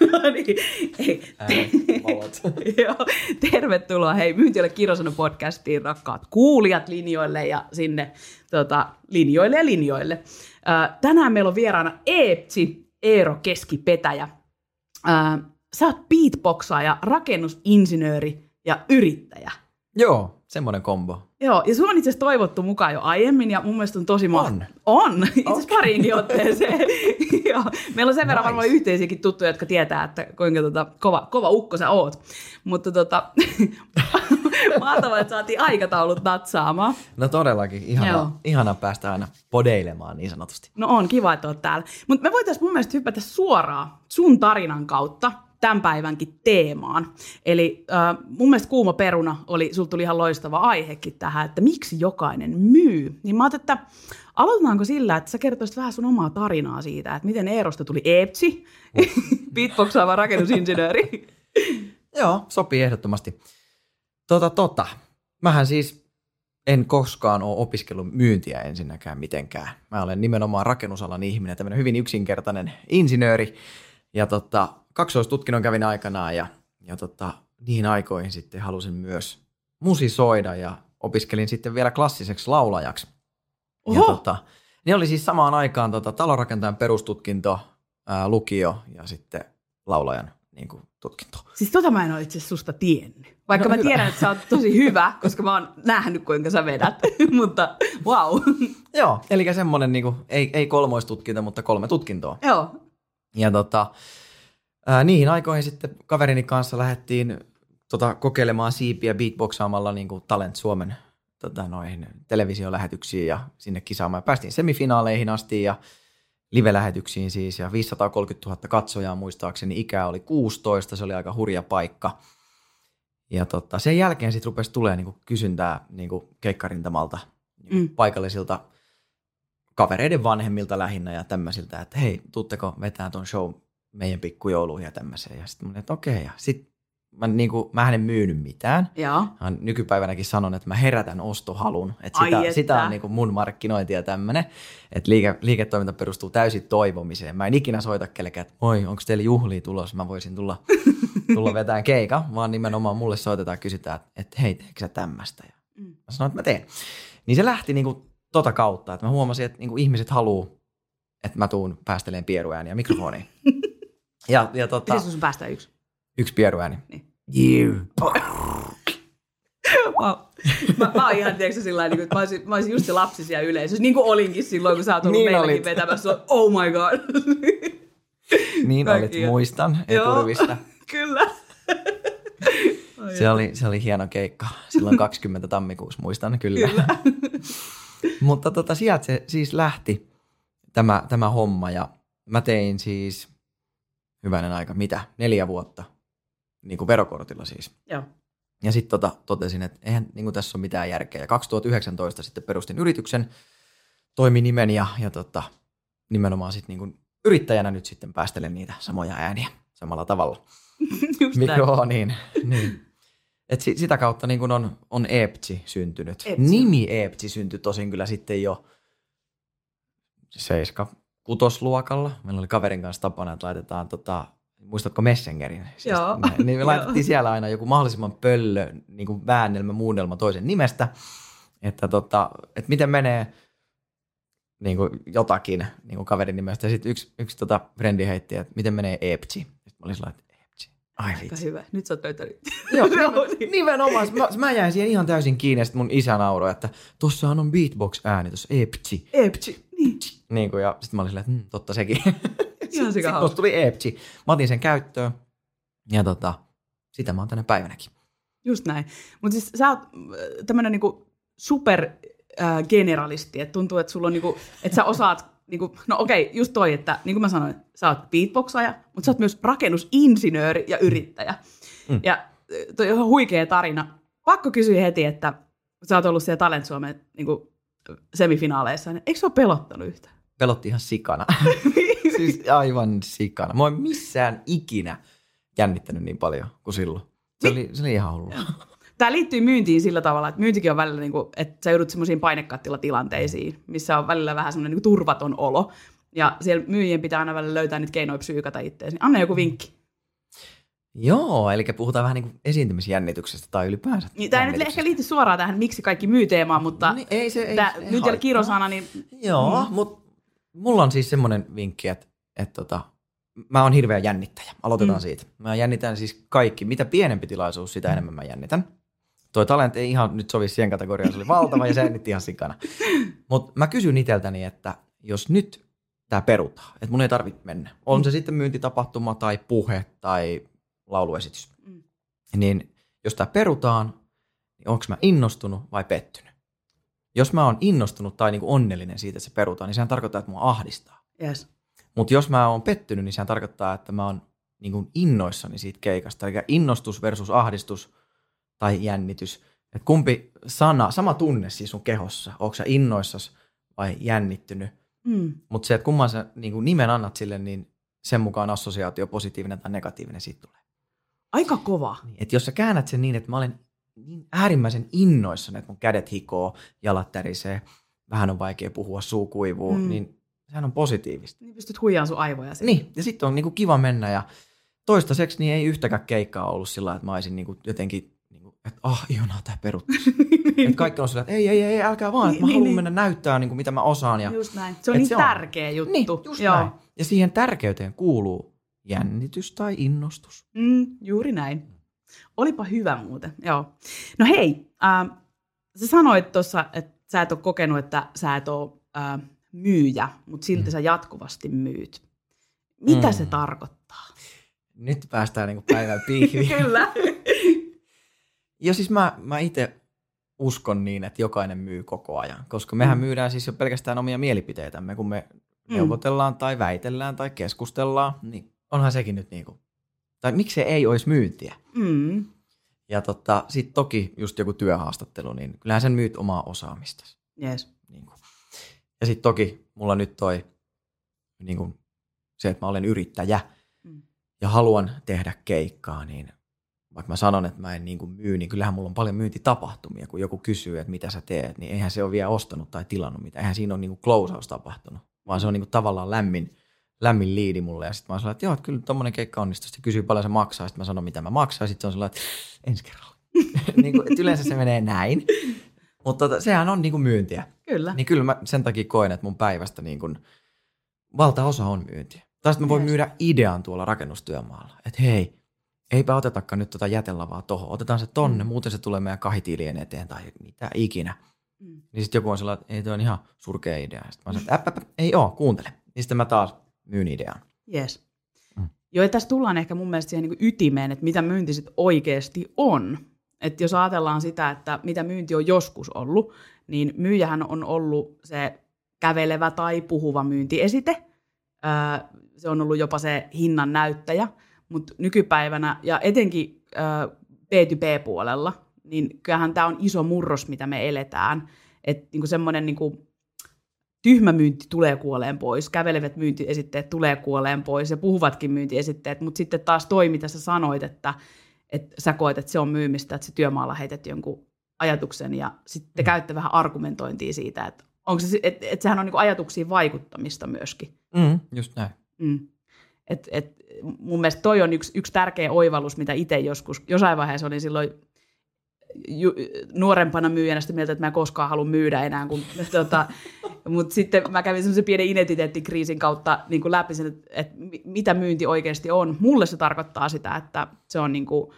No niin, Joo, tervetuloa hei Myyntiölle Kirosana podcastiin, rakkaat kuulijat linjoille ja sinne tota, linjoille ja linjoille. Tänään meillä on vieraana Eepsi, Eero Keskipetäjä. Sä oot beatboxaaja, rakennusinsinööri ja yrittäjä. Joo, semmoinen kombo. Joo, ja sulla on itse asiassa toivottu mukaan jo aiemmin, ja mun mielestä on tosi ma- On? On, itse asiassa okay. pariinkin otteeseen. Joo. Meillä on sen verran Nice. varmaan yhteisiäkin tuttuja, jotka tietää, että kuinka tota, kova, kova ukko sä oot. Mutta tota, mahtavaa, että saatiin aikataulut natsaamaan. No todellakin, Joo. ihana, ihana päästä aina podeilemaan niin sanotusti. No on, kiva, että oot täällä. Mutta me voitaisiin mun mielestä hypätä suoraan sun tarinan kautta tämän päivänkin teemaan. Eli äh, mun mielestä kuuma peruna oli, sulta tuli ihan loistava aihekin tähän, että miksi jokainen myy. Niin mä että aloitetaanko sillä, että sä kertoisit vähän sun omaa tarinaa siitä, että miten Eerosta tuli Eepsi, beatboxaava rakennusinsinööri. Joo, sopii ehdottomasti. Tota, tota. Mähän siis en koskaan ole opiskellut myyntiä ensinnäkään mitenkään. Mä olen nimenomaan rakennusalan ihminen, tämmöinen hyvin yksinkertainen insinööri. Ja tota, kaksoistutkinnon kävin aikanaan ja, ja tota, niihin aikoihin sitten halusin myös musisoida ja opiskelin sitten vielä klassiseksi laulajaksi. Ja Oho, tota, ne oli siis samaan aikaan tota, talonrakentajan perustutkinto, ää, lukio ja sitten laulajan niin kuin, tutkinto. siis tota mä en ole itse susta tiennyt. Vaikka No mä hyvä. tiedän, että sä oot tosi hyvä, koska mä oon nähnyt, kuinka sä vedät. Mutta wow. Joo, eli semmoinen niin kuin, ei, ei kolmoistutkinto, mutta kolme tutkintoa. Joo, Ja tota, ää, niihin aikoihin sitten kaverini kanssa lähdettiin tota, kokeilemaan siipiä beatboxaamalla niin kuin Talent Suomen tota, noihin televisiolähetyksiin ja sinne kisaamaan. Päästiin semifinaaleihin asti ja live-lähetyksiin siis ja 530 000 katsojaa muistaakseni. Ikää oli 16, se oli aika hurja paikka. Ja tota, sen jälkeen sitten rupesi tulee niinku kysyntää niinku keikkarintamalta niinku Mm. paikallisilta kavereiden vanhemmilta lähinnä ja tämmöisiltä, että hei, tuutteko vetää ton show meidän pikkujouluihin ja tämmöiseen. Ja sitten mä että okei. Ja sitten mä, niinku, mä en myynyt mitään. joo. Mä nykypäivänäkin sanon, että mä herätän ostohalun. Että Ai sitä, että. sitä on niinku mun markkinointi ja tämmöinen. Että liike, liiketoiminta perustuu täysin toivomiseen. Mä en ikinä soita kellekään, että moi, onko teillä juhlia tulossa? Mä voisin tulla, tulla vetään keika, vaan nimenomaan mulle soitetaan ja kysytään, että, hei, teekö sä tämmöistä? Ja Mm. mä sanoin, että mä teen. Niin se lähti niinku tota kautta, että mä huomasin, että niinku ihmiset haluu, että mä tuun päästeleen pieruääniä mikrofoniin. ja, ja tota, Pitäisikö sun päästä yksi? yksi pieruääni. Niin. Mä, mä, mä oon ihan, tiedätkö, sillä lailla, niin kuin, että mä olisin, mä olisin just se lapsi siellä yleisössä, niin kuin olinkin silloin, kun sä oot ollut Niin meilläkin olit. vetämässä. Oh my god. Niin Kaikki. olit, muistan, eturivistä. Kyllä. Ai Se oli, se oli hieno keikka. Silloin 20 tammikuussa, muistan kyllä. Kyllä. Mutta tota, sieltä se siis lähti tämä, tämä homma ja mä tein siis, hyvänen aika, mitä? Neljä vuotta, niin kuin verokortilla siis. Joo. Ja sitten tota, totesin, että eihän niin kuin tässä ole mitään järkeä. Ja 2019 sitten perustin yrityksen, toiminimen ja, ja tota, nimenomaan sitten niin kuin yrittäjänä nyt sitten päästelen niitä samoja ääniä samalla tavalla Just näin. mikrofoniin. niin. Et si- sitä kautta niin kun on, on Eeptsi syntynyt. Eeptsi. Nimi Eeptsi syntyi tosin kyllä sitten jo seiska kutosluokalla. Meillä oli kaverin kanssa tapana, että laitetaan, tota, muistatko Messengerin? Joo. ne- Niin me laitettiin siellä aina joku mahdollisimman pöllö niin kuin väännelmä, muunnelma toisen nimestä, että, tota, että miten menee niin kuin jotakin niin kuin kaverin nimestä. Ja sitten yksi, yksi tota, frendi heitti, että miten menee Eeptsi. Sitten mä olin sellainen, että Eeptsi. Ai vitsi. hyvä. Nyt sä oot löytänyt. Joo, niin. nimenomaan. Mä, mä jäin siihen ihan täysin kiinni, ja mun isä nauroi, että tossahan on beatbox-ääni, tossa Eeptsi. Epsi. Niin. Niin kuin, ja sitten mä olin silleen, että mm, totta sekin. Ihan Sitten sika musta tuli Eeptsi. Mä otin sen käyttöön, ja tota, sitä mä oon tänä päivänäkin. Just näin. Mutta siis sä oot tämmöinen niinku super äh, generalisti, että tuntuu, että sulla on niinku, että sä osaat, niinku, no okei, just toi, että niin kuin mä sanoin, sä oot beatboxaaja, mutta sä oot myös rakennusinsinööri ja yrittäjä. Mm. Mm. Ja äh, toi on ihan huikea tarina. Pakko kysyä heti, että sä oot ollut siellä Talent Suomen niinku, semifinaaleissa, niin eikö se ole pelottanut yhtään? Pelotti ihan sikana. siis aivan sikana. Mä oon missään ikinä jännittänyt niin paljon kuin silloin. Se oli, se oli ihan hullu. Tämä liittyy myyntiin sillä tavalla, että myyntikin on välillä, niin kuin, että sä joudut semmoisiin painekattilatilanteisiin, missä on välillä vähän semmoinen niin turvaton olo. Ja siellä myyjien pitää aina välillä löytää niitä keinoja psyykata itseäsi. Anna joku vinkki. Joo, eli puhutaan vähän niin kuin esiintymisjännityksestä tai ylipäänsä Niin, tämä ei nyt ehkä liity suoraan tähän miksi kaikki myy teemaan, mutta Niin, ei se, ei, se- ei nyt haittaa. kirosana, niin Joo, mm. mutta mulla on siis semmoinen vinkki, että, että tota, mä oon hirveä jännittäjä. Aloitetaan Mm. mm. siitä. Mä jännitän siis kaikki. Mitä pienempi tilaisuus, sitä enemmän mä jännitän. Toi talent ei ihan nyt sovi siihen kategoriaan, se oli valtava ja se jännitti ihan sikana. Mutta mä kysyn iteltäni, että jos nyt tämä perutaan, että mun ei tarvitse mennä. On se sitten myyntitapahtuma tai puhe tai lauluesitys. Mm. Niin jos tämä perutaan, niin onko mä innostunut vai pettynyt? Jos mä oon innostunut tai niinku onnellinen siitä, että se perutaan, niin sehän tarkoittaa, että mua ahdistaa. yes. Mutta jos mä oon pettynyt, niin sehän tarkoittaa, että mä oon niinku innoissani siitä keikasta. Eli innostus versus ahdistus tai jännitys. Et kumpi sana, sama tunne siis sun kehossa. Onko sä innoissas vai jännittynyt? Mm. Mutta se, että kumman sä niinku nimen annat sille, niin sen mukaan assosiaatio positiivinen tai negatiivinen siitä tulee. Aika kova. Niin, että jos sä käännät sen niin, että mä olen niin äärimmäisen innoissani, että mun kädet hikoo, jalat tärisee, vähän on vaikea puhua, suu kuivuu, Mm. niin sehän on positiivista. Niin pystyt huijaamaan sun aivoja. siitä. Niin, ja sitten on niinku kiva mennä ja toistaiseksi niin ei yhtäkään keikkaa ollut sillä, että mä olisin niinku jotenkin, niinku, että ah, ihanaa tää peruttu. että kaikki on sillä, että ei, ei, ei, älkää vaan, että mä Niin, haluan niin. mennä näyttää niinku, mitä mä osaan. Ja, Just näin. Se on Et niin se on. tärkeä juttu. niin, just Joo. näin. Ja siihen tärkeyteen kuuluu jännitys tai innostus. Mm, juuri näin. Olipa hyvä muuten, joo. No hei, äh, sä sanoit tuossa, että sä et ole kokenut, että sä et ole äh, myyjä, mutta silti Mm. sä jatkuvasti myyt. Mitä Mm. se tarkoittaa? Nyt päästään niinku päivän pihviin. Kyllä. Ja siis mä, mä itse uskon niin, että jokainen myy koko ajan, koska mehän Mm. myydään siis jo pelkästään omia mielipiteitämme, kun me mm. neuvotellaan tai väitellään tai keskustellaan, niin onhan sekin nyt niinku, tai miksi se ei olisi myyntiä. Mm, Ja tota, sitten toki just joku työhaastattelu, niin kyllähän sen myyt omaa osaamista. yes. Niin kuin. Ja sitten toki mulla nyt toi niin kuin se, että mä olen yrittäjä Mm. ja haluan tehdä keikkaa, niin vaikka mä sanon, että mä en niin kuin myy, niin kyllähän mulla on paljon myyntitapahtumia, kun joku kysyy, että mitä sä teet, niin eihän se ole vielä ostanut tai tilannut mitään. Eihän siinä ole niin kuin closeaus tapahtunut, vaan se on niin kuin tavallaan lämmin, lämmin liidi mulle. Ja sitten mä sellainen, että joo, että kyllä tommonen keikka onnistuu. Sitten kysyy paljon se maksaa, sitten mä sanon, mitä mä maksan. Sitten se on sellainen, että ensi kerralla. niin kuin, että yleensä se menee näin. Mutta tota, sehän on niin kuin myyntiä. Kyllä. Niin kyllä mä sen takia koen, että mun päivästä niin kun valtaosa on myyntiä. Tai sitten mä voin myydä idean tuolla rakennustyömaalla. Että hei, eipä otetakaan nyt tota jätelavaa tohon. Otetaan se tonne, Mm. muuten se tulee meidän kahitiilien eteen tai mitä ikinä. Mm. Niin sitten joku on sellainen, että ei toi on ihan surkea idea. Sitten mä sanon, että äp, äp, äp, ei oo, kuuntele. Niin sitten mä taas myyn idean. Yes. Mm. Joo, ja tässä tullaan ehkä mun mielestä siihen niin ytimeen, että mitä myynti sitten oikeasti on. Että jos ajatellaan sitä, että mitä myynti on joskus ollut, niin myyjähän on ollut se kävelevä tai puhuva myyntiesite. Öö, se on ollut jopa se hinnan näyttäjä, mutta nykypäivänä ja etenkin öö, B2B-puolella, niin kyllähän tämä on iso murros, mitä me eletään. Että niinku semmoinen niinku tyhmä myynti tulee kuoleen pois, kävelevät myyntiesitteet tulee kuoleen pois ja puhuvatkin myyntiesitteet, mutta sitten taas toi, mitä sä sanoit, että, että sä koet, että se on myymistä, että se työmaalla heität jonkun ajatuksen ja sitten Mm. käytte vähän argumentointia siitä, että onko se, että, että sehän on niin ajatuksiin vaikuttamista myöskin. Mm, just näin. Mm. Et, et, mun mielestä toi on yksi, yksi tärkeä oivallus, mitä itse joskus, jossain vaiheessa olin silloin ju, nuorempana myyjänä sitä mieltä, että mä en koskaan halua myydä enää. Kun, tota, mutta sitten mä kävin semmoisen pienen identiteettikriisin kautta niin kuin läpi sen, että, että mi- mitä myynti oikeasti on. Mulle se tarkoittaa sitä, että se on niin kuin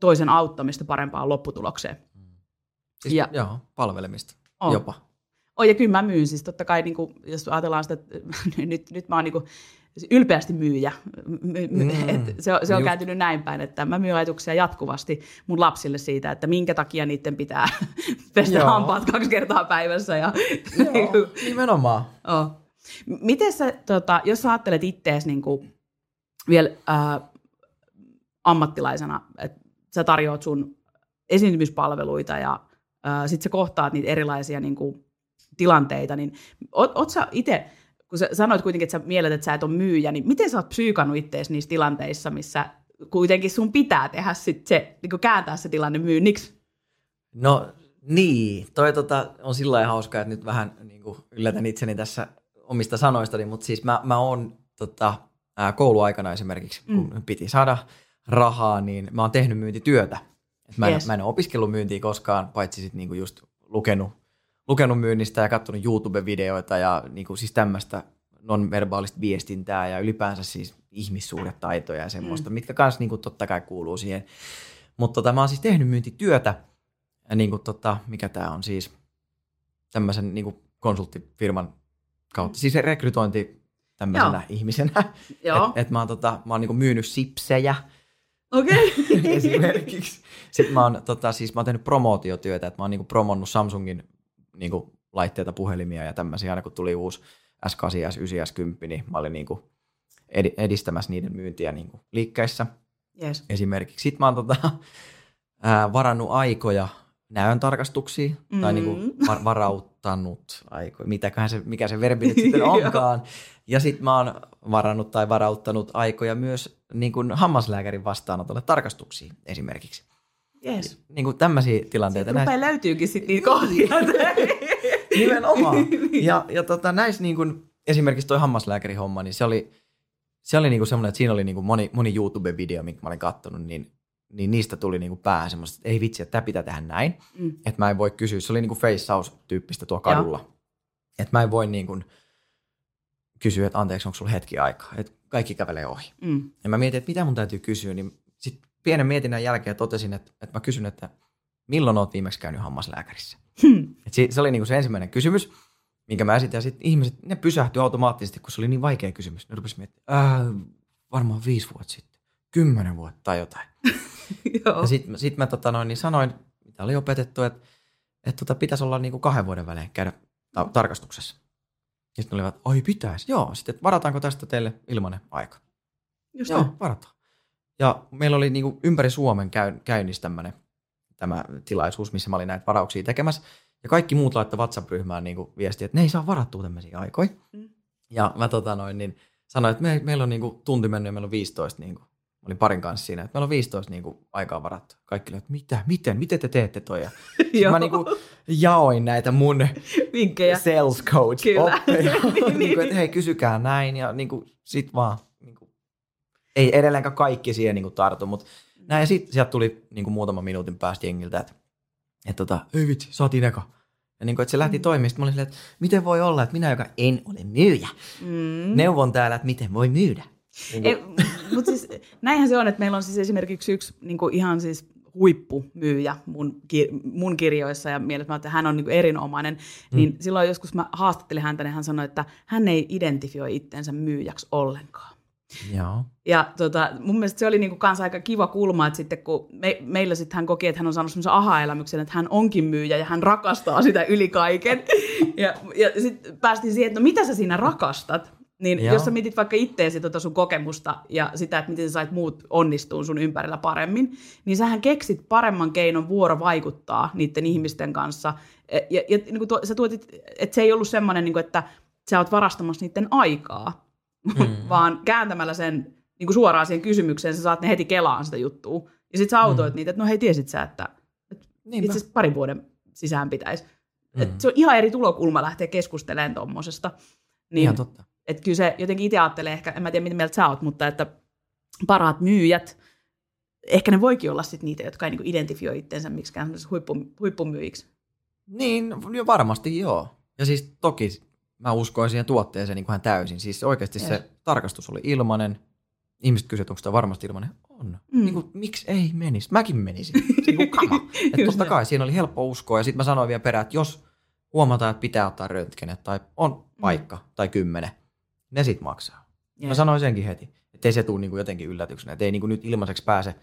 toisen auttamista parempaan lopputulokseen. Siis, Ja- ja, joo, palvelemista On. jopa. Oh, ja kyllä mä myyn siis totta kai, niin kuin, jos ajatellaan sitä, että nyt, nyt mä oon niin kuin, ylpeästi myyjä. My, my, Mm, et se, on- se on just. kääntynyt näin päin, että mä myyn ajatuksia jatkuvasti mun lapsille siitä, että minkä takia niiden pitää pestä Joo. hampaat kaksi kertaa päivässä. Ja, Joo, nimenomaan. oh. Miten sä, tota, jos sä ajattelet ittees niin kuin, vielä äh, ammattilaisena, että sä tarjoat sun esiintymispalveluita ja äh, sitten sä kohtaat niitä erilaisia niin kuin, tilanteita, niin oot, oot sä itse, kun sä sanoit kuitenkin, että sä mielet, että sä et ole myyjä, niin miten sä oot psyykannut ittees niissä tilanteissa, missä kuitenkin sun pitää tehdä sit se, niin kääntää se tilanne myynniksi? No niin, toi tota, on sillä lailla hauskaa, että nyt vähän niin kuin yllätän itseni tässä omista sanoistani, mutta siis mä, mä oon tota, kouluaikana esimerkiksi, kun mm. piti saada rahaa, niin mä oon tehnyt myyntityötä. Et mä, en, Yes. mä en ole opiskellut myyntiä koskaan, paitsi sitten niinku just lukenut, lukenut myynnistä ja katsonut YouTube-videoita ja niinku siis tämmöistä non-verbaalista viestintää ja ylipäänsä siis ihmissuhdetaitoja ja semmoista, mm. mitkä kanssa niinku totta kai kuuluu siihen. Mutta tota, mä oon siis tehnyt myyntityötä, ja niinku tota, mikä tämä on siis, tämmöisen niinku konsulttifirman kautta, siis rekrytointi tämmöisenä Joo. ihmisenä. Joo, Et, et mä oon, tota, mä oon niinku myynyt sipsejä okei. esimerkiksi. Sitten mä oon, tota, siis mä oon tehnyt promootiotyötä, että mä oon niinku promonnut Samsungin niinku, laitteita, puhelimia ja tämmöisiä. Aina kun tuli uusi S8, S9, S10, niin mä olin niinku edi- edistämässä niiden myyntiä niinku liikkeissä Yes. esimerkiksi. Sitten mä oon tota, ää, varannut aikoja näön tarkastuksiin, mm. tai niinku Mm. var- varauttanut aikoja, mitäköhän se, mikä se verbi nyt sitten onkaan. Ja sitten mä oon varannut tai varauttanut aikoja myös niin kuin hammaslääkärin vastaanotolle tarkastuksiin esimerkiksi. Yes. Niin kuin tämmöisiä tilanteita. Sitten rupeaa löytyykin sitten niitä kohtia. Nimenomaan. Ja, ja tota, näissä niin kuin, esimerkiksi toi hammaslääkärihomma, niin se oli, se oli niin kuin semmoinen, että siinä oli niin kuin moni, moni YouTube-video, minkä mä olin katsonut, niin, niin niistä tuli niin kuin päähän semmoista, että ei vitsi, että tämä pitää tehdä näin. Mm. Että mä en voi kysyä, se oli niin kuin face-tyyppistä tuo kadulla. Että mä en voi niin kuin kysyä, että anteeksi, onko sulla hetki aikaa. Että kaikki kävelee ohi. Mm. Ja mä mietin, että mitä mun täytyy kysyä, niin pienen mietinnän jälkeen totesin, että, että mä kysyn, että milloin oot viimeksi käynyt hammaslääkärissä? Hmm. Et si- se oli niinku se ensimmäinen kysymys, minkä mä esitin, ja sitten ihmiset, ne pysähtyi automaattisesti, kun se oli niin vaikea kysymys. Ne rupesivat miettimään, äh, varmaan viisi vuotta sitten, kymmenen vuotta tai jotain. Joo. Ja sitten sit mä tota noin, niin sanoin, mitä oli opetettu, että, että tota, pitäisi olla niinku kahden vuoden välein käydä ta- tarkastuksessa. Ja sitten olivat, oi pitäisi, joo. Sitten, varataanko tästä teille ilmainen aika? Just Joo, varataan. Ja meillä oli niinku ympäri Suomen käy, käynnissä tämmönen, tämä tilaisuus, missä mä olin näitä varauksia tekemässä. Ja kaikki muut laittoi WhatsApp-ryhmään niinku viestiä, että ne ei saa varattua tämmöisiä aikoja. Mm. Ja mä tota noin, niin sanoin, että me, meillä on niinku tunti mennyt ja meillä on 15 niinku. Mä olin parin kanssa siinä, että meillä on 15 niinku aikaa varattu. Kaikki oli, että mitä, miten, miten te teette toi? Ja mä niinku jaoin näitä mun Vinkkejä. sales coach oppeja. Niin, niin kuin, niin. että hei, kysykää näin ja niin kuin, sit vaan. Ei edelleenkään kaikki siihen niin kuin, tartu, mutta näin. Ja sitten sieltä tuli niin kuin, muutaman minuutin päästä jengiltä, että, että tota, ei vitsi, saatiin eka. Ja niin kuin, että se lähti toimimaan. Sitten mä olin silleen, että miten voi olla, että minä, joka en ole myyjä, Mm. neuvon täällä, että miten voi myydä. Niin Mutta siis näinhän se on, että meillä on siis esimerkiksi yksi niin kuin ihan siis huippumyyjä mun, mun kirjoissa ja mielestä mä ajattelin, että hän on niin erinomainen. Mm. Niin silloin joskus mä haastattelin häntä, niin hän sanoi, että hän ei identifioi itsensä myyjäksi ollenkaan. Joo. Ja tota, mun mielestä se oli niinku kans aika kiva kulma, että sitten kun me, meillä sitten hän koki, että hän on saanut semmoisen aha-elämyksen, että hän onkin myyjä ja hän rakastaa sitä yli kaiken. Ja, ja sitten päästiin siihen, että no mitä sä siinä rakastat? Niin Joo. jos sä mietit vaikka itteesi tota sun kokemusta ja sitä, että miten sä sait muut onnistua sun ympärillä paremmin, niin sähän keksit paremman keinon vuorovaikuttaa niiden ihmisten kanssa. Ja, ja, ja niin kuin tuo, sä tuotit, että se ei ollut semmoinen, niin kuin, että sä oot varastamassa niiden aikaa, Mm. vaan kääntämällä sen niin kuin suoraan siihen kysymykseen, sä saat ne heti kelaan sitä juttua. Ja sit sä autoit mm. niitä, että no hei, tiesit sä, että Niinpä. itse asiassa parin vuoden sisään pitäisi. Mm. Et se on ihan eri tulokulma lähteä keskustelemaan tuommoisesta. Niin, Ihan totta. että kyllä se jotenkin itse ajattelee ehkä, en mä tiedä mitä mieltä sä oot, mutta että parhaat myyjät, ehkä ne voikin olla sit niitä, jotka ei niinku identifioi itsensä miksikään huippu, huippumyyjiksi. Niin, jo varmasti joo. Ja siis toki mä uskoin siihen tuotteeseen niin kuin hän täysin. Siis oikeasti Yes. se tarkastus oli ilmainen. Ihmiset kysyivät, onko tämä varmasti ilmainen. On. Mm. Mm. Niin kuin, miksi ei menisi? Mäkin menisin. Niin kuin, kama. Totta kai siinä oli helppo uskoa. Ja sitten mä sanoin vielä perään, että jos huomataan, että pitää ottaa röntgenet tai on paikka tai kymmenen, ne sit maksaa. Yes. Mä sanoin senkin heti, että ei se tule niinku jotenkin yllätyksenä, että ei niinku nyt ilmaiseksi pääse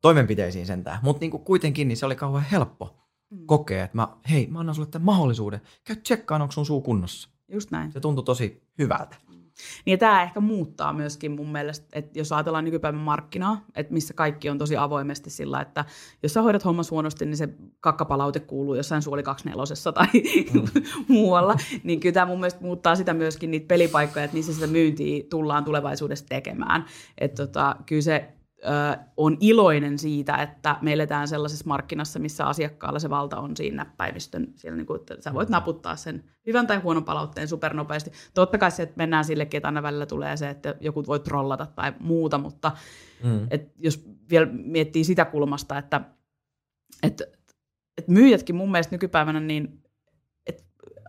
toimenpiteisiin sentään. Mutta niinku kuitenkin niin se oli kauhean helppo Mm. kokea, että mä, hei, mä annan sulle tämän mahdollisuuden. Käy tsekkaan, onko sun suu kunnossa. Just näin. Se tuntui tosi hyvältä. Niin ja tämä ehkä muuttaa myöskin mun mielestä, että jos ajatellaan nykypäivän markkinaa, että missä kaikki on tosi avoimesti sillä, että jos sä hoidat hommas huonosti, niin se kakkapalaute kuuluu jossain suoli 24 tai mm. muualla, niin kyllä tämä mun mielestä muuttaa sitä myöskin niitä pelipaikkoja, että missä sitä myyntiä tullaan tulevaisuudessa tekemään. Että tota, kyllä se on iloinen siitä, että me eletään sellaisessa markkinassa, missä asiakkaalla se valta on siinä näppäimistön. Siellä niin kuin, että sä voit mm. naputtaa sen hyvän tai huonon palautteen supernopeasti. Totta kai se, että mennään sillekin, että aina välillä tulee se, että joku voi trollata tai muuta, mutta mm. et jos vielä miettii sitä kulmasta, että, että, että myyjätkin mun mielestä nykypäivänä niin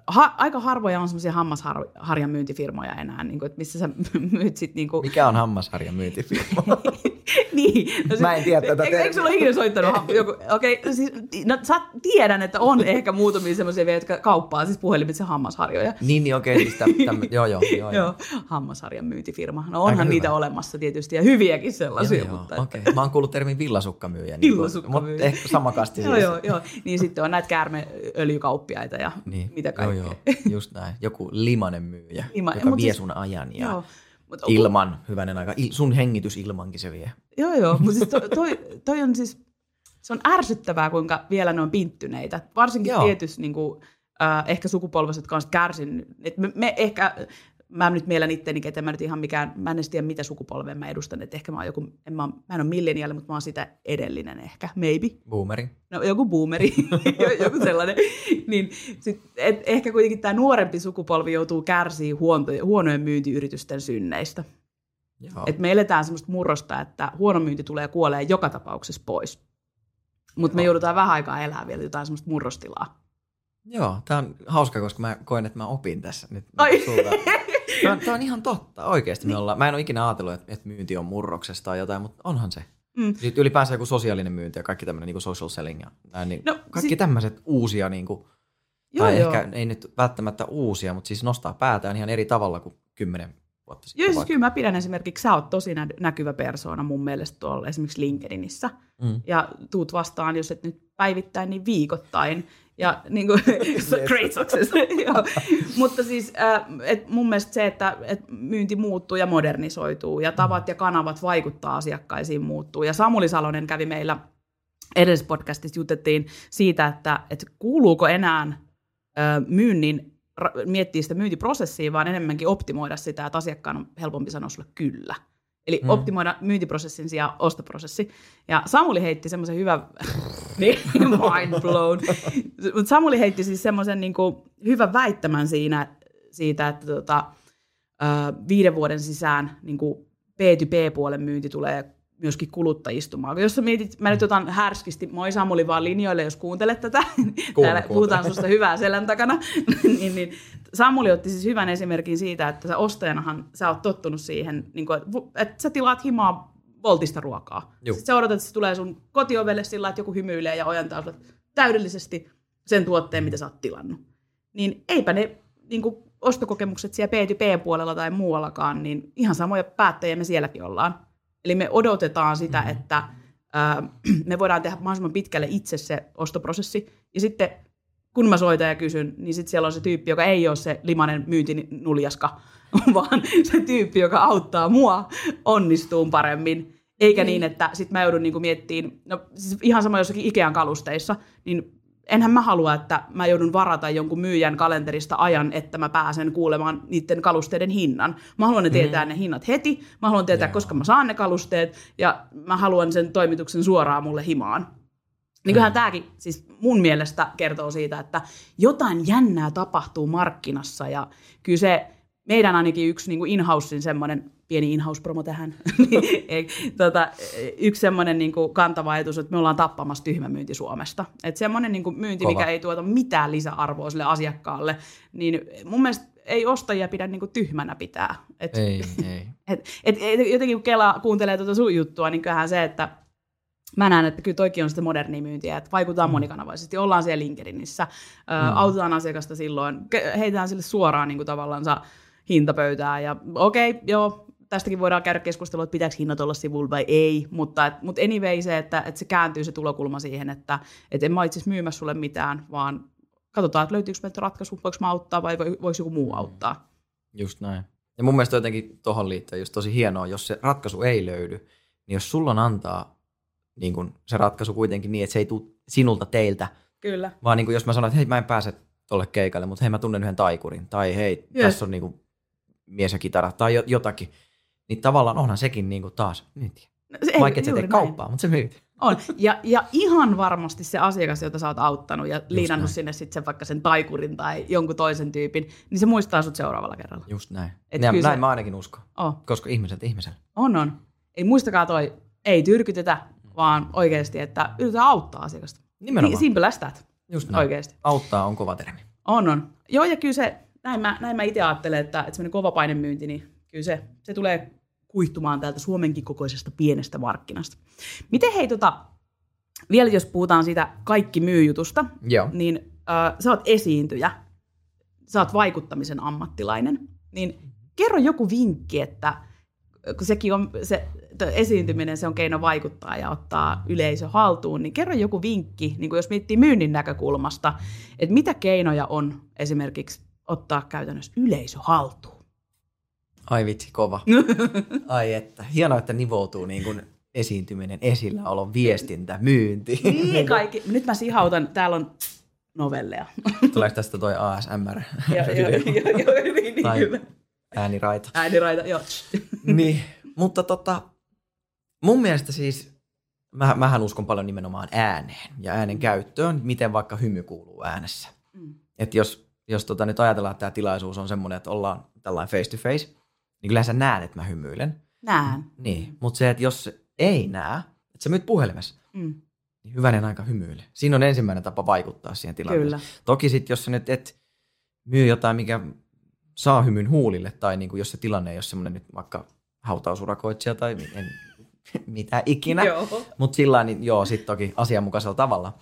ha, aika harvoja on semmoisia hammasharjan myyntifirmoja enää, niin kuin, että missä sä myyt sit niin kuin... Mikä on hammasharjan myyntifirma? niin. No, Mä en tiedä tätä. Eikö, eikö sulla ole ikinä soittanut joku, okei, okay, siis, no, sä tiedän, että on ehkä muutamia semmoisia vielä, jotka kauppaa siis puhelimitse hammasharjoja. Niin, niin okei, okay, siis täm, täm, joo, joo, joo, joo. hammasharjan myyntifirma. No onhan Aika niitä hyvä. olemassa tietysti, ja hyviäkin sellaisia. Joo, joo, mutta, okei. Okay. Mä oon kuullut termin villasukkamyyjä. Niin villasukkamyyjä. Mutta ehkä sama kasti siis. joo, joo, joo. Niin sitten on näitä käärmeöljykauppiaita ja niin. mitä kaikkea. Joo, joo, just näin. Joku limanen myyjä, Lima, joka vie siis, sun ajan ja joo. Mut ilman, hyvänen aika. Sun hengitys ilmankin se vie. Joo, joo. Mutta siis toi, toi, toi, on siis, se on ärsyttävää, kuinka vielä ne on pinttyneitä. Varsinkin tietysti niin kuin, äh, ehkä sukupolviset kanssa kärsin. Et me, me ehkä mä nyt mielen itteni, että mä nyt ihan mikään, mä en edes tiedä mitä sukupolvea mä edustan, että ehkä mä oon joku, en mä, mä en ole milleniaali, mutta mä oon sitä edellinen ehkä, maybe. Boomeri. No joku boomeri, joku sellainen. niin, sit, et, ehkä kuitenkin tämä nuorempi sukupolvi joutuu kärsiä huono, huonojen myyntiyritysten synneistä. Joo. Et me eletään semmoista murrosta, että huono myynti tulee kuolee joka tapauksessa pois. Mutta me joudutaan vähän aikaa elää vielä jotain semmoista murrostilaa. Joo, tämä on hauska, koska mä koen, että mä opin tässä nyt Ai. Tämä on, tämä on ihan totta, oikeasti niin. me ollaan. Mä en ole ikinä ajatellut, että, että myynti on murroksesta tai jotain, mutta onhan se. Mm. Sitten ylipäänsä joku sosiaalinen myynti ja kaikki tämmöinen niin social selling ja näin, niin no, kaikki sit... tämmöiset uusia, niin kuin, joo, tai joo. ehkä ei nyt välttämättä uusia, mutta siis nostaa päätään ihan eri tavalla kuin kymmenen vuotta sitten. Joo, siis kyllä mä pidän esimerkiksi, sä oot tosi näkyvä persoona mun mielestä tuolla esimerkiksi LinkedInissä. Mm. Ja tuut vastaan, jos et nyt päivittäin, niin viikoittain. Ja niin kuin, great success. Mutta siis äh, et mun mielestä se, että et myynti muuttuu ja modernisoituu ja tavat ja kanavat vaikuttaa asiakkaisiin muuttuu. Ja Samuli Salonen kävi meillä edellisessä podcastissa jutettiin siitä, että, että kuuluuko enää äh, myynnin miettiä sitä myyntiprosessia, vaan enemmänkin optimoida sitä, että asiakkaan on helpompi sanoa sulle kyllä. Eli mm. optimoida myyntiprosessin sijaan ostoprosessi. Ja Samuli heitti semmoisen hyvän, niin, mind blown. Mutta Samuli heitti siis semmoisen niin hyvän väittämän siinä, siitä, että tota, viiden vuoden sisään niin kuin B2B-puolen myynti tulee myöskin kuluttajistumaan. Jos sä mietit, mä nyt otan härskisti, moi Samuli vaan linjoille, jos kuuntelet tätä, Kuule, täällä kuule. puhutaan susta hyvää selän takana, niin, niin Samuli otti siis hyvän esimerkin siitä, että sä ostajanahan sä oot tottunut siihen, niin kuin, että sä tilaat himaa voltista ruokaa. Juh. Sitten sä odotat, että se tulee sun kotiovelle sillä että joku hymyilee ja ojantaa täydellisesti sen tuotteen, mitä sä oot tilannut. Niin eipä ne niin kuin, ostokokemukset siellä B2B-puolella tai muuallakaan, niin ihan samoja päättäjiä me sielläkin ollaan Eli me odotetaan sitä, mm-hmm. että ää, me voidaan tehdä mahdollisimman pitkälle itse se ostoprosessi. Ja sitten kun mä soitan ja kysyn, niin sitten siellä on se tyyppi, joka ei ole se limanen myyntinuljaska, vaan se tyyppi, joka auttaa mua onnistuun paremmin. Eikä niin, niin että sitten mä joudun niinku miettimään, no siis ihan sama jossakin Ikean kalusteissa, niin enhän mä halua, että mä joudun varata jonkun myyjän kalenterista ajan, että mä pääsen kuulemaan niiden kalusteiden hinnan. Mä haluan ne mm. tietää mm. ne hinnat heti, mä haluan tietää, Joo. koska mä saan ne kalusteet, ja mä haluan sen toimituksen suoraan mulle himaan. Niin kyllähän mm. tämäkin siis mun mielestä kertoo siitä, että jotain jännää tapahtuu markkinassa, ja kyllä se meidän ainakin yksi niin in-housein semmoinen pieni in-house-promo tähän. Niin, tota, yksi semmoinen niin kuin kantava ajatus, että me ollaan tappamassa tyhmämyynti Suomesta. Että semmoinen niin kuin myynti, Kova. mikä ei tuota mitään lisäarvoa sille asiakkaalle, niin mun mielestä ei ostajia pidä niin kuin tyhmänä pitää. Et, ei, ei. Et, et, et, jotenkin kun Kela kuuntelee tuota sun juttua, niin kyllähän se, että mä näen, että kyllä toikin on sitä modernia myyntiä, että vaikutaan mm. monikanavaisesti, ollaan siellä LinkedInissä, mm. autetaan asiakasta silloin, heitetään sille suoraan niin kuin tavallaan hintapöytää ja okei, okay, joo, tästäkin voidaan käydä keskustelua, että pitääkö hinnat olla sivulla vai ei, mutta, et, mutta anyway se, että, että se kääntyy se tulokulma siihen, että, että en mä itse myymässä sulle mitään, vaan katsotaan, että löytyykö meiltä ratkaisu, voiko mä auttaa vai voiko joku muu auttaa. Just näin. Ja mun mielestä jotenkin tuohon liittyen just tosi hienoa, jos se ratkaisu ei löydy, niin jos sulla on antaa niin kun se ratkaisu kuitenkin niin, että se ei tule sinulta teiltä, Kyllä. vaan niin kun jos mä sanon, että hei mä en pääse tolle keikalle, mutta hei mä tunnen yhden taikurin, tai hei yes. tässä on niin mies ja kitara, tai jotakin, niin tavallaan onhan sekin niin kuin taas myyntiä. Se- ei, Vaikka et sä tee kauppaa, mutta se myyt. On. Ja, ja ihan varmasti se asiakas, jota sä oot auttanut ja liinannut näin. sinne sitten sen, vaikka sen taikurin tai jonkun toisen tyypin, niin se muistaa sut seuraavalla kerralla. Just näin. Et ja näin se- mä ainakin uskon. Oh. Koska ihmiseltä ihmiselle. On, on. Ei muistakaa toi, ei tyrkytetä, vaan oikeasti, että yritetään auttaa asiakasta. Nimenomaan. Niin, simple as that. Just näin. Oikeasti. Auttaa on kova termi. On, on. Joo, ja kyllä se, näin mä, näin mä itse ajattelen, että, että semmoinen kova painemyynti, niin kyllä se, se tulee kuihtumaan täältä Suomenkin kokoisesta pienestä markkinasta. Miten hei, tota, vielä jos puhutaan siitä kaikki myyjutusta, Joo. niin äh, sä oot esiintyjä, sä oot vaikuttamisen ammattilainen, niin kerro joku vinkki, että kun sekin on, se esiintyminen, se on keino vaikuttaa ja ottaa yleisö haltuun, niin kerro joku vinkki, niin kuin jos miettii myynnin näkökulmasta, että mitä keinoja on esimerkiksi ottaa käytännössä yleisö haltuun? Ai vitsi, kova. Ai että. Hienoa, että nivoutuu niin kuin esiintyminen, esilläolo, viestintä, myynti. Niin kaikki. Nyt mä sihautan, täällä on novelleja. Tuleeko tästä toi ASMR? Joo, joo, joo, niin, niin, kyllä. ääniraita. Ääniraita, joo. niin, mutta tota, mun mielestä siis, mä, mähän uskon paljon nimenomaan ääneen ja äänen käyttöön, miten vaikka hymy kuuluu äänessä. Mm. Että jos, jos tota nyt ajatellaan, että tämä tilaisuus on semmoinen, että ollaan tällainen face to face, niin kyllä sä näet, että mä hymyilen. Näen. Niin, mutta se, että jos ei näe, että sä myyt puhelimessa, Mm. niin hyvänen aika hymyile. Siinä on ensimmäinen tapa vaikuttaa siihen tilanteeseen. Kyllä. Toki sitten, jos sä nyt et myy jotain, mikä saa hymyn huulille, tai niin kuin jos se tilanne ei ole semmoinen nyt vaikka hautausurakoitsija tai en, mitä ikinä, mutta sillä niin joo, sitten toki asianmukaisella tavalla.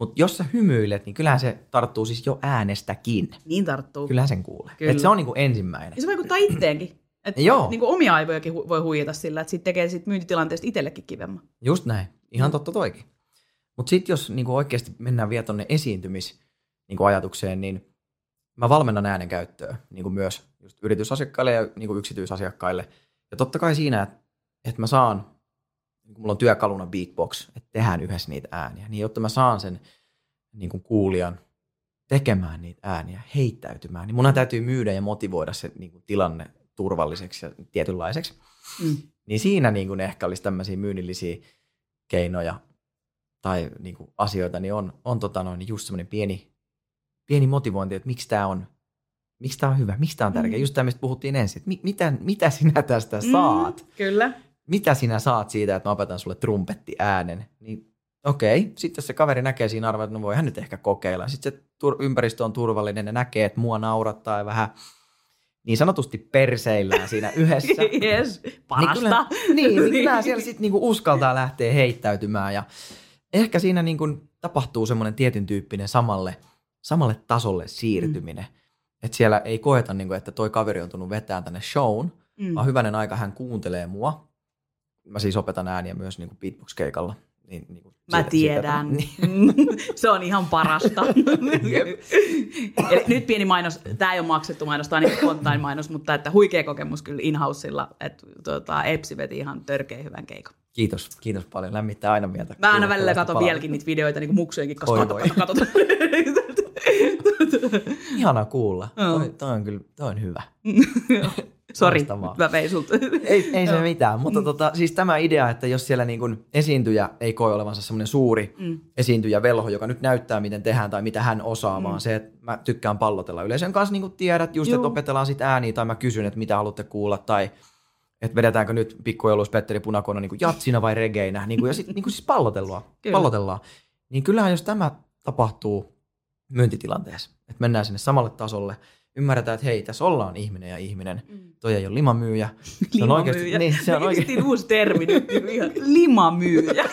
Mutta jos sä hymyilet, niin kyllähän se tarttuu siis jo äänestäkin. Niin tarttuu. Kyllähän sen kuulee. Kyllä. Et se on niin kuin ensimmäinen. Ja se vaikuttaa itteenkin. Et Joo. Niin kuin omia aivojakin hu- voi huijata sillä, että sit tekee sit myyntitilanteesta itsellekin kivemman. Just näin. Ihan totta toikin. Mutta sitten jos niinku oikeasti mennään vielä tuonne esiintymis ajatukseen, niin mä valmennan äänen käyttöä niinku myös just yritysasiakkaille ja niinku yksityisasiakkaille. Ja totta kai siinä, että et mä saan, niin mulla on työkaluna beatbox, että tehdään yhdessä niitä ääniä, niin jotta mä saan sen niinku kuulijan tekemään niitä ääniä, heittäytymään, niin munhan täytyy myydä ja motivoida se niinku tilanne turvalliseksi ja tietynlaiseksi. Mm. Niin siinä niin kuin ehkä olisi tämmöisiä myynnillisiä keinoja tai niin kuin asioita, niin on, on tota noin, just semmoinen pieni, pieni motivointi, että miksi tämä on, miksi tämä on hyvä, miksi tämä on tärkeä. Mm. Just tämä, mistä puhuttiin ensin, että mi, mitä, mitä sinä tästä saat? Mm, kyllä. Mitä sinä saat siitä, että mä opetan sulle trumpetti äänen? Niin okei, sitten se kaveri näkee siinä arvoa, että no voi hän nyt ehkä kokeilla. Sitten se tur- ympäristö on turvallinen ja näkee, että mua naurattaa ja vähän niin sanotusti perseillään siinä yhdessä. yes. Niin, Parasta. kyllä, niin, niin kyllä siellä sitten niinku uskaltaa lähteä heittäytymään ja ehkä siinä niinku tapahtuu semmoinen tietyn tyyppinen samalle, samalle tasolle siirtyminen. Mm. Että siellä ei koeta, niinku, että toi kaveri on tullut vetään tänne shown, Mm. vaan hyvänen aika hän kuuntelee mua. Mä siis opetan ääniä myös niinku beatbox-keikalla. Niin, niinku Mä siitä- tiedän. Siitä, niin, se on ihan parasta. Eli nyt pieni mainos. Tämä ei ole maksettu mainos, tämä on niin spontaan mainos, mutta että huikea kokemus kyllä in-houseilla. Että tuota, Epsi veti ihan törkeä hyvän keikan. kiitos, kiitos paljon. Lämmittää aina mieltä. Mä aina välillä katson palautetta. vieläkin niitä videoita niin kuin muksujenkin. Oi Kato, kato, kato. Ihana kuulla. Joo. Toi, toi, on kyllä toi on hyvä. Sori, mä vein sulta. Ei, ei se mitään, mutta tota, siis tämä idea, että jos siellä niin kuin esiintyjä ei koe olevansa semmoinen suuri Mm. esiintyjä velho, joka nyt näyttää, miten tehdään tai mitä hän osaa, mm. vaan se, että mä tykkään pallotella yleisön kanssa, niin kuin tiedät, just, Juu. että opetellaan sit ääniä tai mä kysyn, että mitä haluatte kuulla tai että vedetäänkö nyt pikkujouluissa Petteri Punakona niin kuin jatsina vai regeinä, niin kuin, ja sitten niin kuin siis pallotellaan, Kyllä. pallotellaan. Niin kyllähän jos tämä tapahtuu myyntitilanteessa, että mennään sinne samalle tasolle, ymmärretään, että hei, tässä ollaan ihminen ja ihminen, toi ei ole limamyyjä. Se on oikeasti, niin, se on oikeasti, uusi termi nyt. Ihan limamyyjä.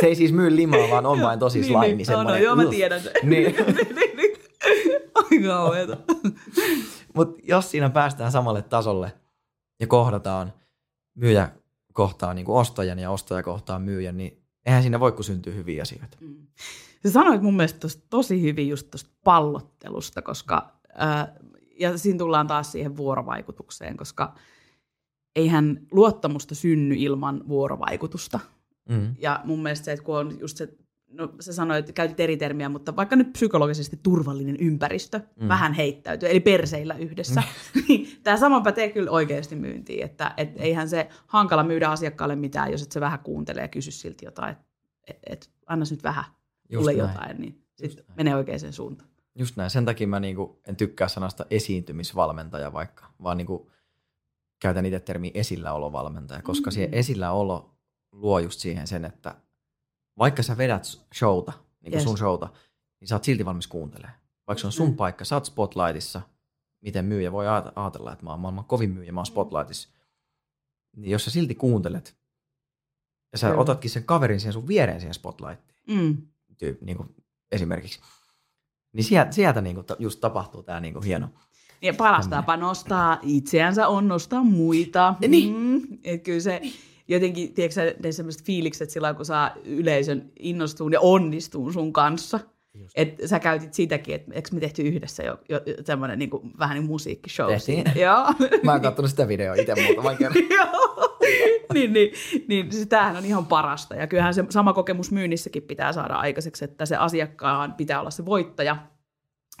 se ei siis myy limaa, vaan on vain tosi slime. niin, no, no, joo, mä tiedän sen. Niin. Ai kauheeta. Mutta jos siinä päästään samalle tasolle ja kohdataan myyjä kohtaa niin kuin ostajan ja ostaja kohtaa myyjän, niin eihän siinä voi kuin syntyä hyviä asioita. Mm. Sä sanoit mun mielestä tosi hyvin just tuosta pallottelusta, koska, ja siinä tullaan taas siihen vuorovaikutukseen, koska eihän luottamusta synny ilman vuorovaikutusta. Mm. Ja mun mielestä se, että kun on just se no sä sanoit, että käytit eri termiä, mutta vaikka nyt psykologisesti turvallinen ympäristö, mm. vähän heittäytyy, eli perseillä yhdessä, niin tämä sama pätee kyllä oikeasti myyntiin, että et eihän se hankala myydä asiakkaalle mitään, jos et se vähän kuuntelee ja kysy silti jotain, että et, et, anna nyt vähän mulle jotain, niin sitten menee oikeaan suuntaan. Just näin. Sen takia mä niinku en tykkää sanasta esiintymisvalmentaja vaikka, vaan niinku käytän itse termiä esilläolovalmentaja, koska mm. siihen esilläolo luo just siihen sen, että vaikka sä vedät showta, niin kuin yes. sun showta, niin sä oot silti valmis kuuntelemaan. Vaikka se on sun mm. paikka, sä oot spotlightissa, miten myyjä voi ajatella, että mä oon maailman kovin myyjä, mä oon spotlightissa. Niin jos sä silti kuuntelet, ja sä mm. otatkin sen kaverin siihen sun viereen siihen spotlightiin, mm. tyyp, niin kuin esimerkiksi, niin sieltä, sieltä niin kuin just tapahtuu tämä niin kuin hieno. Ja paras tapa nostaa itseänsä on nostaa muita. Niin. Mm, et kyllä se, niin jotenkin, tiedätkö ne sellaiset fiilikset silloin, kun saa yleisön innostuun ja onnistuun sun kanssa. Että sä käytit sitäkin, että eikö me tehty yhdessä jo, jo semmoinen niin kuin, vähän niin musiikkishow Tehtiin. Joo. Mä oon katsonut sitä videoa itse muutaman kerran. Joo. niin, niin, niin tämähän on ihan parasta. Ja kyllähän se sama kokemus myynnissäkin pitää saada aikaiseksi, että se asiakkaan pitää olla se voittaja –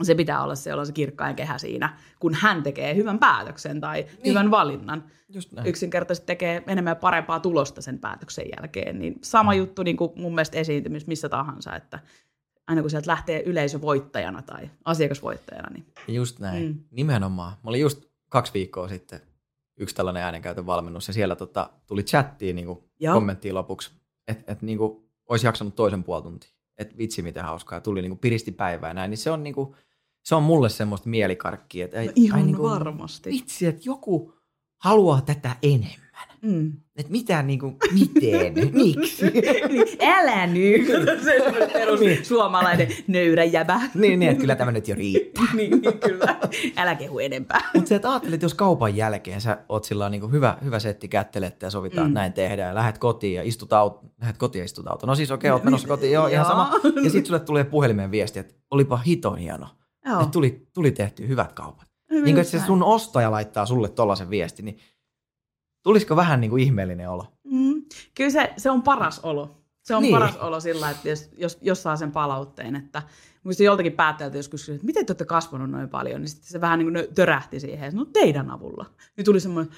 se pitää olla se, se kirkkain kehä siinä, kun hän tekee hyvän päätöksen tai niin. hyvän valinnan. Just näin. Yksinkertaisesti tekee enemmän ja parempaa tulosta sen päätöksen jälkeen. Niin sama mm. juttu niin kuin mun mielestä esiintymis missä tahansa, että aina kun sieltä lähtee yleisö voittajana tai asiakasvoittajana. Niin... Just näin, mm. nimenomaan. Mä olin just kaksi viikkoa sitten yksi tällainen äänenkäytön valmennus ja siellä tota, tuli chattiin niin kuin kommenttiin lopuksi, että et, niin kuin, olisi jaksanut toisen puoli tuntia. Että vitsi miten hauskaa, tuli niin kuin, piristi päivää näin, niin se on niin kuin, se on mulle semmoista mielikarkkia. Että no ihan ai, niin kuin, varmasti. Vitsi, että joku haluaa tätä enemmän. Mm. Että mitä niin kuin, miten, miksi? Älä nyt. se on perus niin. suomalainen nöyrä jäbä. niin, niin, että kyllä tämä nyt jo riittää. niin, niin, kyllä. Älä kehu enempää. Mutta sä ajattelet, jos kaupan jälkeen sä oot sillä niin hyvä, hyvä setti kättelette ja sovitaan, mm. näin tehdään ja lähdet kotiin ja istut auto, lähdet kotiin ja istut auto. No siis okei, okay, oot menossa kotiin, joo, ihan sama. Ja sitten sulle tulee puhelimeen viesti, että olipa hito hieno. Joo. Että tuli, tuli tehty hyvät kaupat. Hyvin niin kuin, että se sun ostaja laittaa sulle tollaisen viesti, niin tulisiko vähän niin kuin ihmeellinen olo? Mm. Kyllä se, se on paras olo. Se on niin. paras olo sillä, että jos, jos, jos saa sen palautteen, että muista joltakin päättäjältä joskus kysyi, että miten te olette kasvanut noin paljon, niin sitten se vähän niin kuin törähti siihen, no teidän avulla. Niin tuli semmoinen,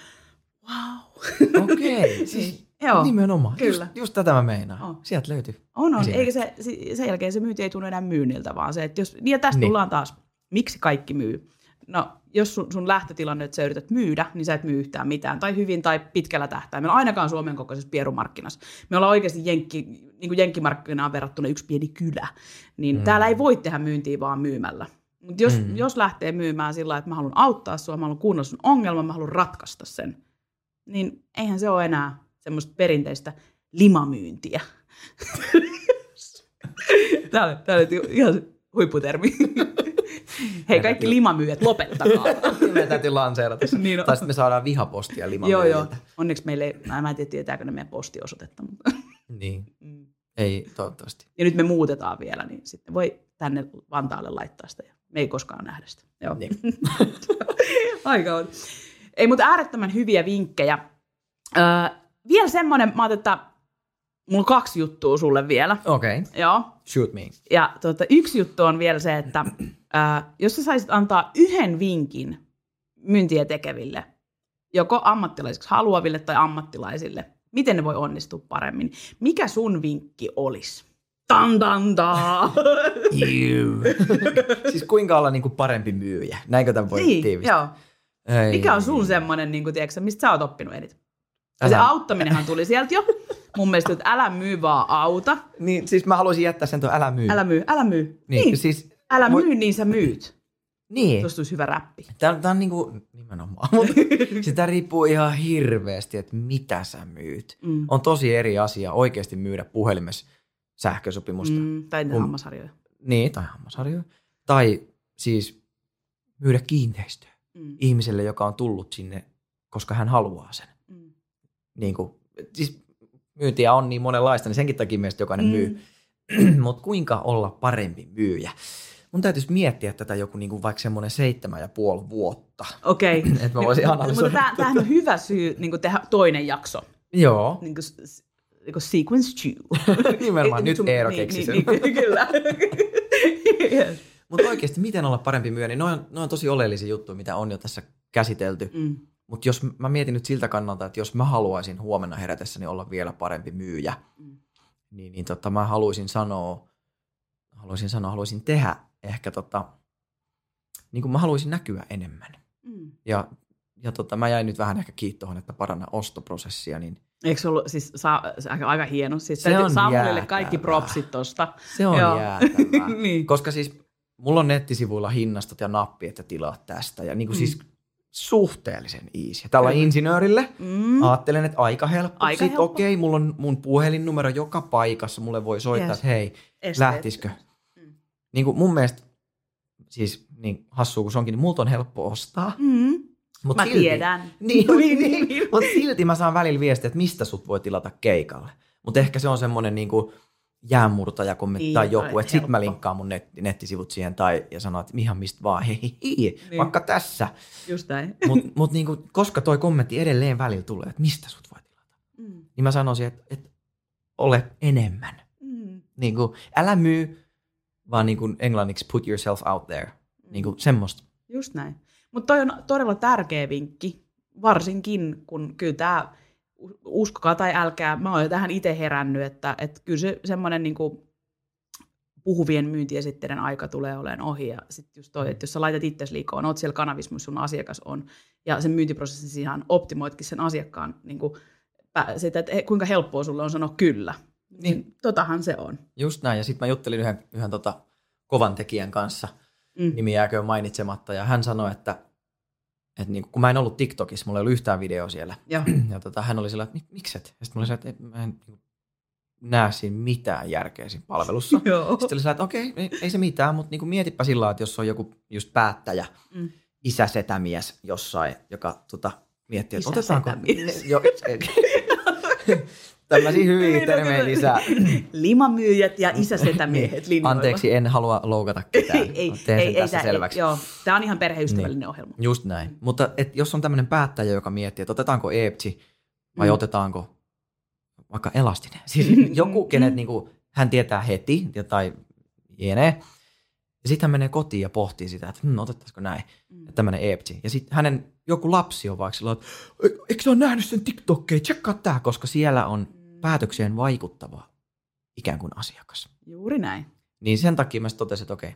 wow. Okei, okay, siis Joo, nimenomaan. Kyllä. Just, just tätä mä meinaan. On. Sieltä löytyy. On, on. Eikä se, sen jälkeen se myynti ei tunnu enää myynniltä, vaan se, että jos, ja tästä niin. tullaan taas, miksi kaikki myy? No, jos sun, sun lähtötilanne, että sä yrität myydä, niin sä et myy yhtään mitään, tai hyvin tai pitkällä tähtäimellä, ainakaan Suomen kokoisessa pierumarkkinassa. Me ollaan oikeasti jenkki, niin kuin jenkkimarkkinaan verrattuna yksi pieni kylä, niin mm. täällä ei voi tehdä myyntiä vaan myymällä. Mutta jos, mm. jos lähtee myymään sillä että mä haluan auttaa sua, mä haluan kuunnella sun ongelman, mä haluan ratkaista sen, niin eihän se ole enää semmoista perinteistä limamyyntiä. Tämä oli, tämä oli ihan huipputermi. Hei kaikki limamyyjät, lopettakaa. Meidän täytyy lanseerata. niin Tai sitten me saadaan vihapostia limamyyjiltä. Joo, joo. Onneksi meille ei, mä en tiedä tietääkö ne meidän postiosoitetta. Mutta. niin. Mm. Ei, toivottavasti. Ja nyt me muutetaan vielä, niin sitten voi tänne Vantaalle laittaa sitä. Me ei koskaan nähdä sitä. Joo. Niin. Aika on. Ei, mutta äärettömän hyviä vinkkejä. Öö, vielä semmoinen, mä että mulla on kaksi juttua sulle vielä. Okei. Okay. Joo. Shoot me. Ja tuota, yksi juttu on vielä se, että ää, jos sä saisit antaa yhden vinkin myyntiä tekeville, joko ammattilaisiksi haluaville tai ammattilaisille, miten ne voi onnistua paremmin, mikä sun vinkki olisi? Tan, tan, siis kuinka olla niinku parempi myyjä? Näinkö tämän voi niin, tiivistää? Joo. Ei. Mikä on sun semmoinen, niin kuin, tiedätkö, mistä sä oot oppinut eniten? Älä. Se auttaminenhan tuli sieltä jo. Mun mielestä, että älä myy vaan auta. Niin, siis mä haluaisin jättää sen tuon älä myy. Älä myy, älä myy. Niin, niin. siis... Älä myy, niin sä myyt. Niin. Tuosta olisi hyvä räppi. Tämä, tämä on niinku, nimenomaan, sitä riippuu ihan hirveästi, että mitä sä myyt. Mm. On tosi eri asia oikeasti myydä puhelimessa sähkösopimusta. Mm, tai um, hammasharjoja. Niin, tai hammasharjoja. Tai siis myydä kiinteistöä mm. ihmiselle, joka on tullut sinne, koska hän haluaa sen niin kuin, siis myyntiä on niin monenlaista, niin senkin takia mielestä jokainen mm. myy. Mutta kuinka olla parempi myyjä? Mun täytyisi miettiä tätä joku niin kuin vaikka semmoinen seitsemän ja puoli vuotta. Okei. Okay. että mä voisin analysoida. Mutta tämähän on hyvä syy niin kuin tehdä toinen jakso. Joo. Niin kuin, niin sequence chew. Nimenomaan, nyt Eero niin, keksi niin, sen. Niin, kyllä. yes. Mutta oikeasti, miten olla parempi myyjä, niin ne on, ne on tosi oleellisia juttuja, mitä on jo tässä käsitelty. mm. Mutta jos mä mietin nyt siltä kannalta, että jos mä haluaisin huomenna herätessäni olla vielä parempi myyjä, Mm. niin, niin tota, mä haluaisin sanoa, haluaisin sanoa, haluaisin tehdä ehkä tota, niin kuin mä haluaisin näkyä enemmän. Mm. Ja, ja tota, mä jäin nyt vähän ehkä kiinni tuohon, että paranna ostoprosessia, niin Eikö se ollut siis saa, aika, aika hieno? Siis Se on jäätävää. kaikki propsit tosta. se on Joo. jäätävää. niin. Koska siis mulla on nettisivuilla hinnastot ja nappi, että tilaa tästä. Ja niin kuin Mm. siis suhteellisen easy. Tällä Kyllä. insinöörille Mm. ajattelen, että aika helppo. Aika Sitten okei, mulla on mun puhelinnumero joka paikassa. Mulle voi soittaa, Yes. että hei, Esteet. lähtisikö? Mm. Niin kuin mun mielestä, siis niin hassua kuin se onkin, niin multa on helppo ostaa. Mm. Mut Mä silti, tiedän. Niin, Niin, niin, niin, niin. mutta silti mä saan välillä viestiä, että mistä sut voi tilata keikalle. Mutta ehkä se on semmoinen niin kuin jäänmurtaja kommentti Niin, joku, että sit mä linkkaan mun net, nettisivut siihen tai ja sanon, että ihan mistä vaan, hei, hei, hei Niin. vaikka tässä. Just näin. Mutta mut niin kuin, koska toi kommentti edelleen välillä tulee, että mistä sut voi tilata, Mm. niin mä sanoisin, että, että ole enemmän. Mm. Niin kuin, älä myy, vaan niin kuin englanniksi put yourself out there. Niin kuin semmoista. Just näin. Mutta toi on todella tärkeä vinkki, varsinkin kun kyllä tämä, uskokaa tai älkää, mä oon jo tähän itse herännyt, että, että kyllä se semmoinen niinku puhuvien myyntiesitteiden aika tulee olemaan ohi. Ja sitten just toi, että jos sä laitat itsesi liikoon, oot siellä kanavissa, missä sun asiakas on, ja sen myyntiprosessin ihan optimoitkin sen asiakkaan niinku, pä- sitä, että kuinka helppoa sulle on sanoa kyllä. Niin, totahan se on. Just näin. Ja sitten mä juttelin yhden, yhden tota, kovan tekijän kanssa, Mm. nimi jääköön mainitsematta, ja hän sanoi, että, että niin, kun mä en ollut TikTokissa, mulla ei ollut yhtään video siellä, Joo. ja tota, hän oli sillä, että "Mik- mikset? Ja sitten mulla oli sillä, että mä en niin, näe siinä mitään järkeä siinä palvelussa. Joo. Sitten oli sillä, että okei, ei, ei se mitään, mutta niin mietipä sillä että jos on joku just päättäjä, Mm. isä setämies jossain, joka tota, miettii, että Isä otetaanko... setämies. Ne, jo, tämmöisiä hyviä Niin, no termejä kyllä. lisää. Limamyyjät ja isäsetämiehet linjoilla. Anteeksi, en halua loukata ketään. ei, sen ei, tässä ei, selväksi. Ei, joo, tämä on ihan perheystävällinen niin. ohjelma. Just näin. Mutta et jos on tämmöinen päättäjä, joka miettii, että otetaanko Eepsi vai Mm. otetaanko vaikka elastinen. Siis Mm, joku, mm, kenet mm. niinku, hän tietää heti tai jne. Ja sitten hän menee kotiin ja pohtii sitä, että hm, otettaisiko näin, Mm. tämmöinen Eepsi. Ja sitten hänen joku lapsi on vaikka sillä, että "E- eikö sä ole nähnyt sen TikTokkeen, tsekkaa tää, koska siellä on Mm. Päätökseen vaikuttava ikään kuin asiakas. Juuri näin. Niin sen takia mä totesin, että okei,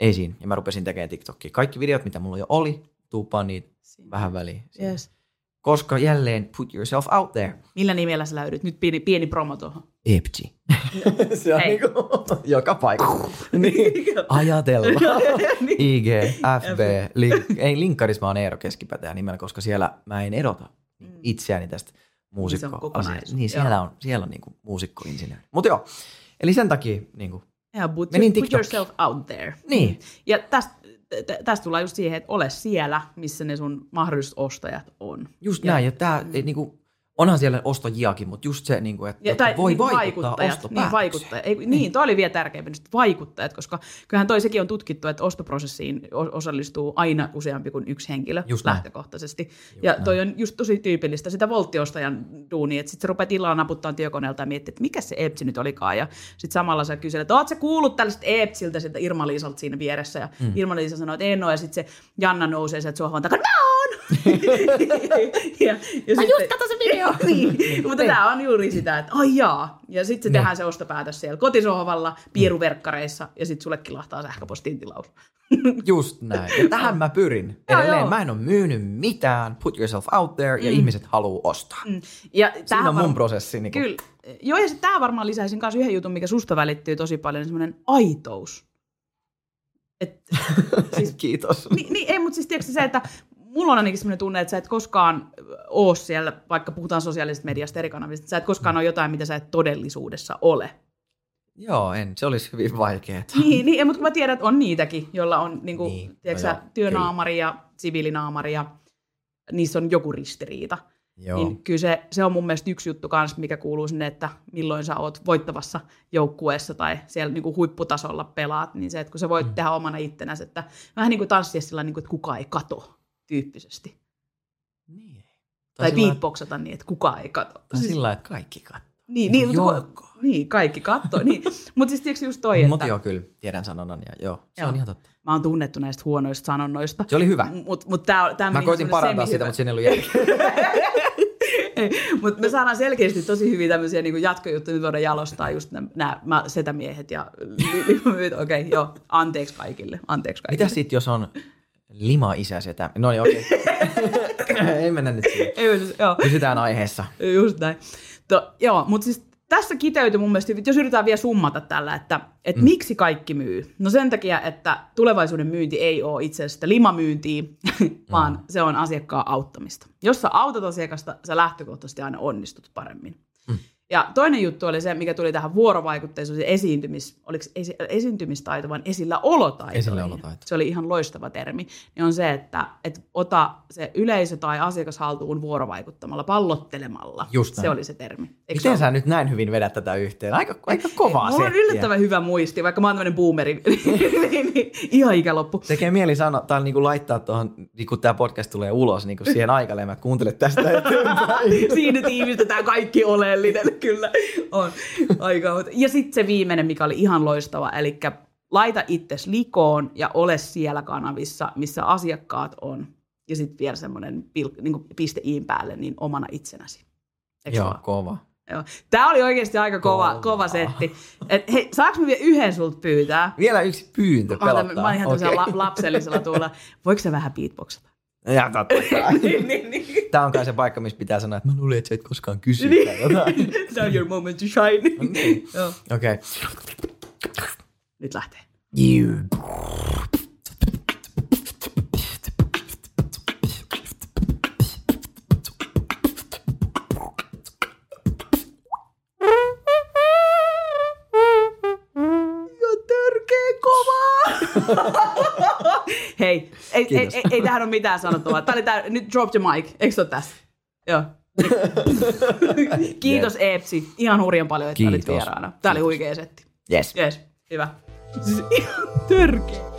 ei siinä. Ja mä rupesin tekemään TikTokia. Kaikki videot, mitä mulla jo oli, tuupaan niitä Siinä. vähän väliin. siihen. Yes. Koska jälleen put yourself out there. Millä nimellä sä löydät? Nyt pieni, pieni promo tuohon. Epchi. Se on Hei. niinku joka paikka. niin. Ajatella. Niin. IG, FB, link, ei linkkaris, mä oon Eero Keskipäätä nimellä, koska siellä mä en erota Mm. itseäni tästä muusikko kokonaisuus, Niin joo. siellä on, siellä on niinku muusikkoinsinööri. Mutta joo, eli sen takia niinku, Ja put, Menin put TikTokiin. yourself out there. Niin. Ja tästä tä- tästä tullaan just siihen, että ole siellä, missä ne sun mahdolliset ostajat on. just Ja- näin. Ja tää, ei, niinku, onhan siellä ostojiakin, mutta just se, niinku, että Ja, tai voi niin vaikuttaa niin, ostopäätökseen. vaikuttajat. Ei, niin, toi oli vielä tärkeämpi, nyt vaikuttajat, koska kyllähän toi sekin on tutkittu, että ostoprosessiin osallistuu aina useampi kuin yksi henkilö Just näin. lähtökohtaisesti. ja toi on just tosi tyypillistä sitä volttiostajan duunia, että sitten sä rupeat illalla naputtaa työkoneelta ja miettii, että mikä se Epsi nyt olikaan. Ja sitten samalla sä kyselet, että oot sä kuullut tällaista Epsiltä sieltä Irma-Liisalta siinä vieressä. Ja mm. Irma-Liisa sanoo, että en ole, ja sitten se Janna nousee sieltä sohvan takaa, no on! ja, ja Mä just katsoin se video. niin, mutta tämä on juuri sitä, että ai jaa. Ja sitten se Niin. tehdään se ostopäätös siellä kotisohvalla, pieruverkkareissa, ja sitten sulle kilahtaa sähköpostiin tilaus. Just näin. Ja tähän mä pyrin. Joo, Edelleen joo. mä en ole myynyt mitään. Put yourself out there ja Mm. ihmiset haluaa ostaa. Mm. Ja Siinä on mun var- prosessi. Niin Kyllä. Joo, ja sitten tämä varmaan lisäisin myös yhden jutun, mikä susta välittyy tosi paljon, niin semmoinen aitous. Et, siis, Kiitos. niin, niin, ei, mutta siis tiedätkö se, että mulla on ainakin semmoinen tunne, että sä et koskaan oo siellä, vaikka puhutaan sosiaalisesta mediasta eri kanavista, sä et koskaan ole jotain, mitä sä et todellisuudessa ole. Joo, en. Se olisi hyvin vaikeaa. Niin, niin mutta mä tiedän, että on niitäkin, joilla on niin kuin, Niin, no tiedätkö, joo, no työnaamari ja siviilinaamari ja niissä on joku ristiriita. Joo. Niin kyllä se, se on mun mielestä yksi juttu kanssa, mikä kuuluu sinne, että milloin sä oot voittavassa joukkueessa tai siellä niin kuin huipputasolla pelaat, niin se, että kun sä voit mm. tehdä omana ittenäsi, että vähän niin kuin tanssia sillä niin kuin, että kukaan ei kato tyyppisesti. Niin. Tai, tai sillä- beatboxata niin, että kukaan ei kato. Tai sillä lailla, että kaikki katsoo. Niin, niin, Joo. mutta niin kaikki kattoo. Niin. Mutta siis tiedätkö just toi, Mutta että joo, kyllä, tiedän sanonnan ja joo, se Joo. on ihan totta. mä oon tunnettu näistä huonoista sanonnoista. Se oli hyvä. Mutta mut tää, tää Mä koitin parantaa sitä, mutta siinä ei ollut. Mutta me saadaan selkeästi tosi hyviä tämmöisiä niin jatkojuttuja, nyt voidaan jalostaa just nämä setämiehet ja. Okei, okay, joo, anteeksi kaikille, anteeksi kaikille. Mitä sitten, jos on lima-isä setä? No niin, okei. ei mennä nyt siihen. Ei, siis, joo, Pysytään aiheessa. just näin. To, joo, mutta siis tässä kiteytyy mun mielestä, jos yritetään vielä summata tällä, että, että mm. miksi kaikki myy? No sen takia, että tulevaisuuden myynti ei ole itse asiassa sitä limamyyntiä, vaan mm. se on asiakkaan auttamista. Jos sä autat asiakasta, sä lähtökohtaisesti aina onnistut paremmin. Ja toinen juttu oli se, mikä tuli tähän vuorovaikutteisuus, esiintymis, oliko esi, esiintymistaito, vaan esilläolotaito. Esilläolotaito. Se oli ihan loistava termi. Niin on se, että, että ota se yleisö tai asiakas haltuun vuorovaikuttamalla, pallottelemalla. Just se oli se termi. Eikö se Miten ole? sä nyt näin hyvin vedät tätä yhteen? Aika, aika kovaa Mulla on yllättävän hyvä muisti, vaikka mä oon tämmönen boomeri. niin, niin, ihan ikäloppu. Tekee mieli sanoa, tai niinku laittaa tuohon, niin kun tämä podcast tulee ulos, niin siihen aikaleen, että kuuntele tästä eteenpäin. Siinä tiivistetään kaikki oleellinen, kyllä. On. Aika. Ja sitten se viimeinen, mikä oli ihan loistava, eli laita itses likoon ja ole siellä kanavissa, missä asiakkaat on. Ja sitten vielä semmoinen pil- niin piste iin päälle, niin omana itsenäsi. Eikö Joo, vaan? kova. Joo. Tämä oli oikeasti aika kova, Kova. kova setti. Et, hei, saanko mä vielä yhden sulta pyytää? Vielä yksi pyyntö pelottaa. mä oon ihan okay. la, lapsellisella tuulla. Voiko se vähän beatboxata? Ja totta niin, niin, niin. Tämä on kai se paikka, missä pitää sanoa, että mä luulen, että sä et koskaan kysy tai jotain. Now your moment to shine. niin. Okei. Okay. Nyt lähtee. Ja ei, ei, Kiitos. ei, ei, tähän ole mitään sanottavaa. Tämä oli tää, nyt drop the mic, eikö se ole tässä? Joo. Kiitos Eepsi, ihan hurjan paljon, että olit Kiitos. vieraana. Tämä oli huikea setti. Yes. Yes, hyvä. Siis ihan törkeä.